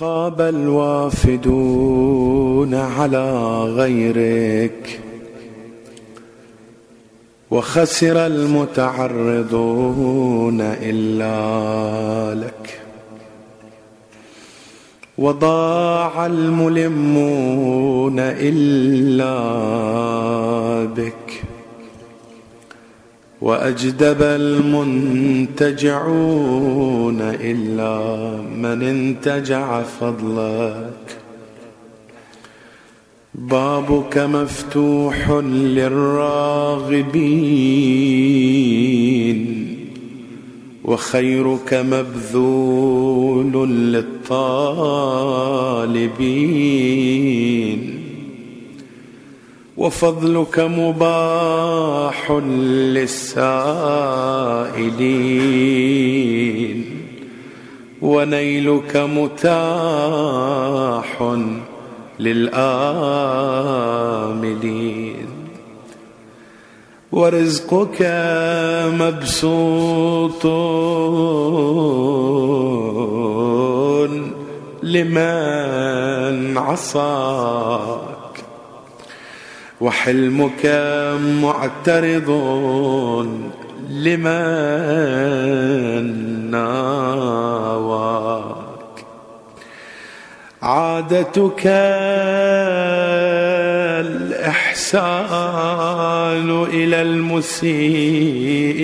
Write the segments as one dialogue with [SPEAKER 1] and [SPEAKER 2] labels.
[SPEAKER 1] خاب الوافدون على غيرك وخسر المتعرضون إلا لك وضاع الملمون إلا بك وأجدب المنتجعون إلا من انتجع فضلك بابك مفتوح للراغبين وخيرك مبذول للطالبين. وفضلك مباح للسائلين ونيلك متاح للآملين ورزقك مبسوط لمن عصاك وحلمك معترض لمن ناواك. عادتك الإحسان إلى المسيء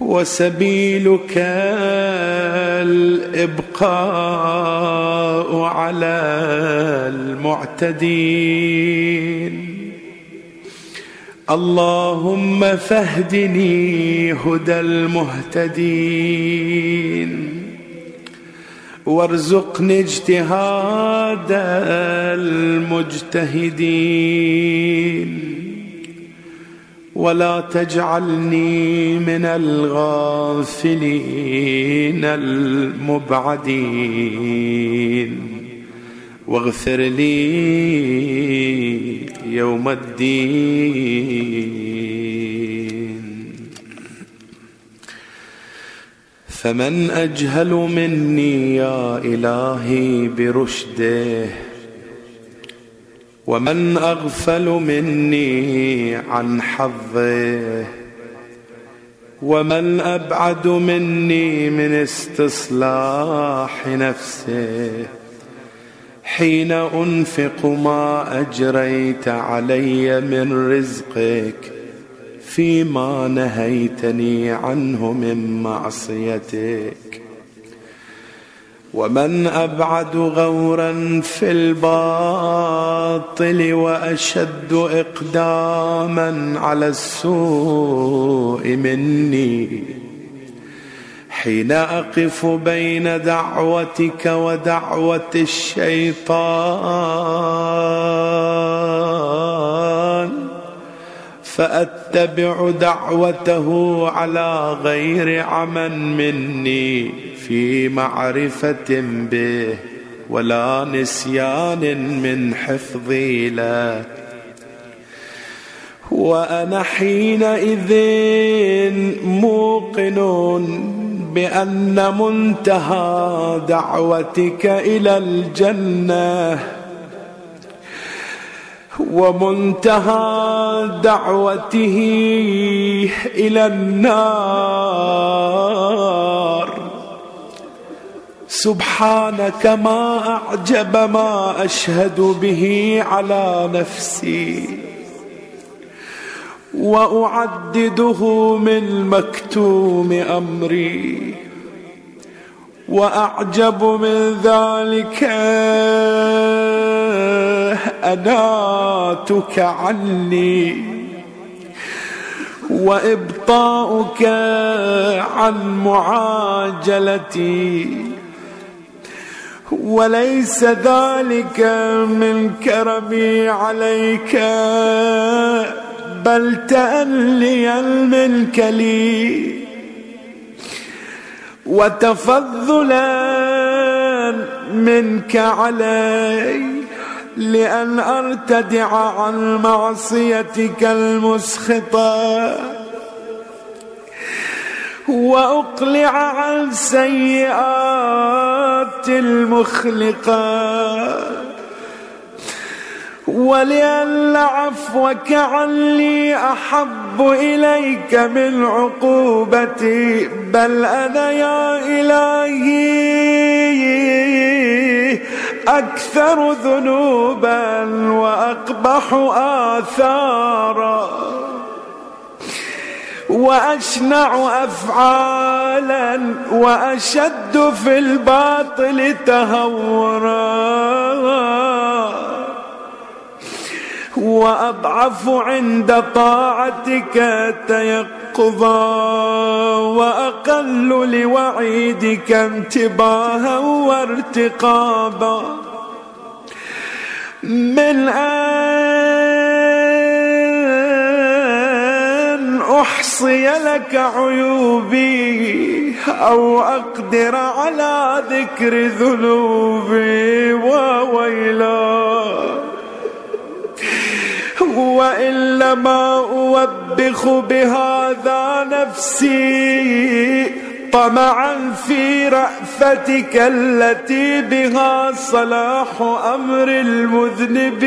[SPEAKER 1] وسبيلك الإبقاء على المعتدين. اللهم فاهدني هدى المهتدين. وارزقني اجتهاد المجتهدين. ولا تجعلني من الغافلين المبعدين. واغفر لي يوم الدين. فمن أجهل مني يا إلهي برشده ومن أغفل مني عن حظه ومن أبعد مني من استصلاح نفسه حين أنفق ما أجريت علي من رزقك فيما نهيتني عنه من معصيتك. ومن أبعد غورا في الباطل وأشد إقداما على السوء مني. حين أقف بين دعوتك ودعوة الشيطان فأتبع دعوته على غير عمى مني. في معرفة به ولا نسيان من حفظي له. وأنا حينئذ موقن بأن منتهى دعوتك إلى الجنة. ومنتهى دعوته إلى النار. سبحانك ما أعجب ما أشهد به على نفسي وأعدده من مكتوم أمري وأعجب من ذلك أناتك عني وإبطاؤك عن معاجلتي وليس ذلك من كرمي عليك بل تأليا منك لي. وتفضلا منك علي لأن أرتدع عن معصيتك المسخطة. وأقلع عن سيئات المخلقات ولأن عفوك عني أحب إليك من عقوبتي. بل أنا يا إلهي أكثر ذنوبا وأقبح آثارا. وأشنع أفعالا وأشد في الباطل تهورا. وأضعف عند طاعتك تيقظا. وأقل لوعيدك انتباها وارتقابا. من ان أحصي لك عيوبي أو أقدر على ذكر ذنوبي وويلاي وإنما أوبخ بهذا نفسي طمعا في رأفتك التي بها صلاح أمر المذنبين.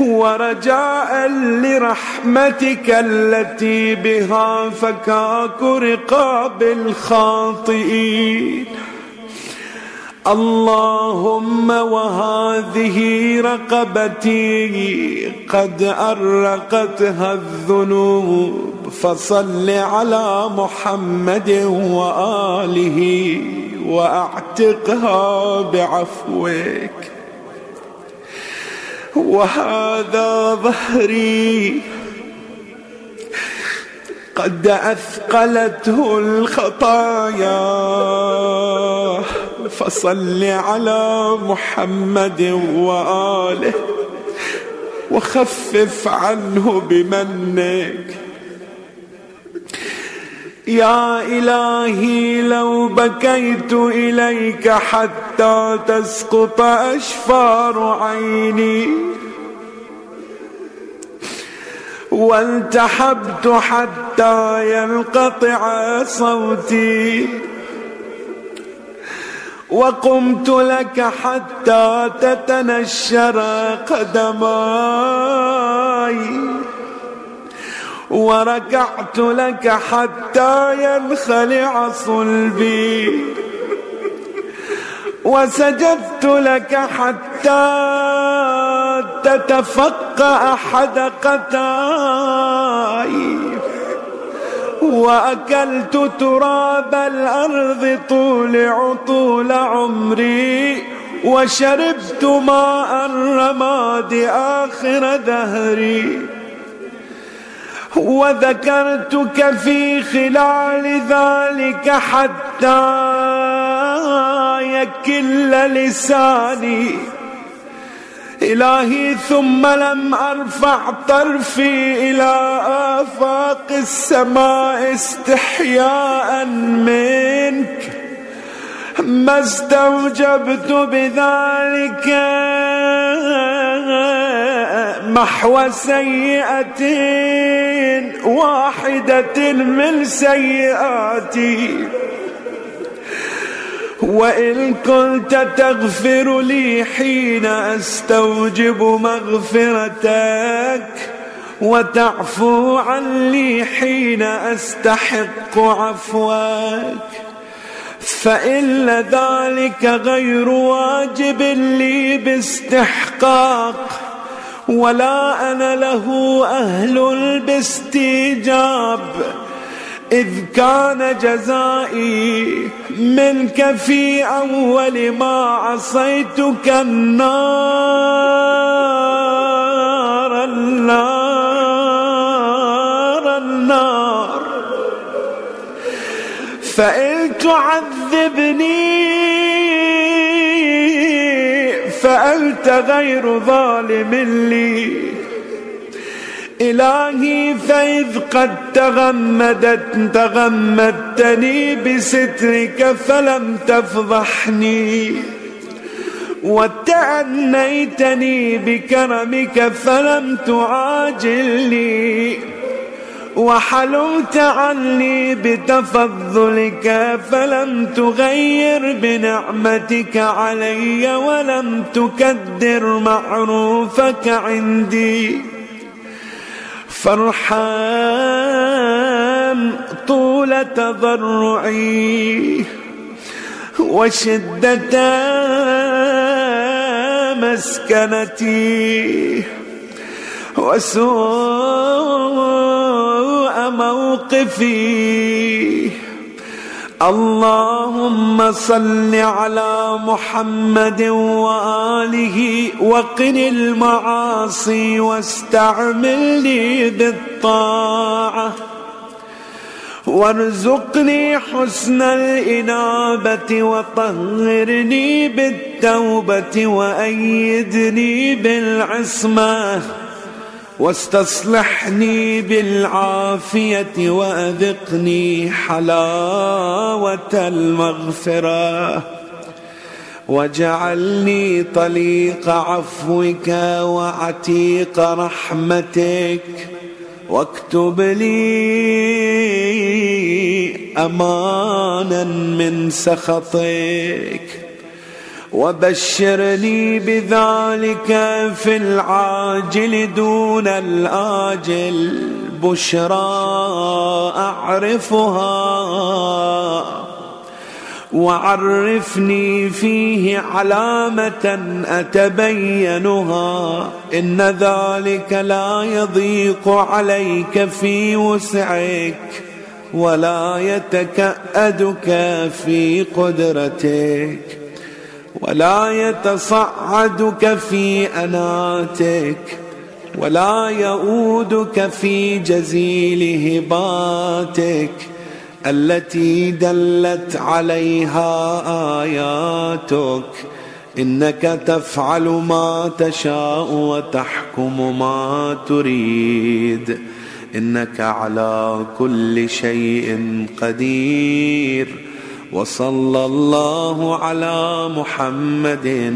[SPEAKER 1] ورجاء لرحمتك التي بها فكاك رقاب الخاطئين اللهم وهذه رقبتي قد أرقتها الذنوب فصل على محمد وآله وأعتقها بعفوك. وهذا ظهري قد أثقلته الخطايا. فصل على محمد وآله وخفف عنه بمنك. يا إلهي لو بكيت إليك حتى تسقط أشفار عيني. والتحبت حتى ينقطع صوتي. وقمت لك حتى تتنشر قدماي. وركعت لك حتى ينخلع صلبي. وسجدت لك حتى تتفقع حدقتاي وأكلت تراب الأرض طول عطول عمري. وشربت ماء الرماد آخر دهري. وذكرتك في خلال ذلك حتى يكل لساني. إلهي ثم لم أرفع طرفي إلى آفاق السماء استحياء منك. ما استوجبت بذلك محو سيئة واحدة من سيئاتي. وإن كنت تغفر لي حين أستوجب مغفرتك وتعفو عني حين أستحق عفوك. فإن ذلك غير واجب لي باستحقاق. ولا أنا له أهل باستيجاب إذ كان جزائي منك في أول ما عصيتك النار النار النار. فإن تعذبني فأنت غير ظالم لي. إلهي فإذ قد تغمدت تغمدتني بسترك فلم تفضحني. وتأنيتني بكرمك فلم تعاجلني. وحلمت عني بتفضلك فلم تغير بنعمتك علي ولم تكدر معروفك عندي. فرحان طول تضرعي وشدة مسكنتي. وسوء موقفي. اللهم صل على محمد وآله وقن المعاصي واستعملني بالطاعة. وارزقني حسن الإنابة وطهرني بالتوبة وأيدني بالعصمة. واستصلحني بالعافية وأذقني حلاوة المغفرة. واجعلني طليق عفوك وعتيق رحمتك. واكتب لي أمانا من سخطك. وبشرني بذلك في العاجل دون الآجل بشرى أعرفها وعرفني فيه علامة أتبينها إن ذلك لا يضيق عليك في وسعك ولا يتكأدك في قدرتك ولا يتصعدك في أناتك ولا يؤودك في جزيل هباتك التي دلت عليها آياتك. إنك تفعل ما تشاء وتحكم ما تريد. إنك على كل شيء قدير. وصلى الله على محمد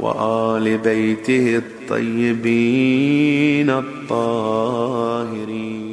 [SPEAKER 1] وآل بيته الطيبين الطاهرين.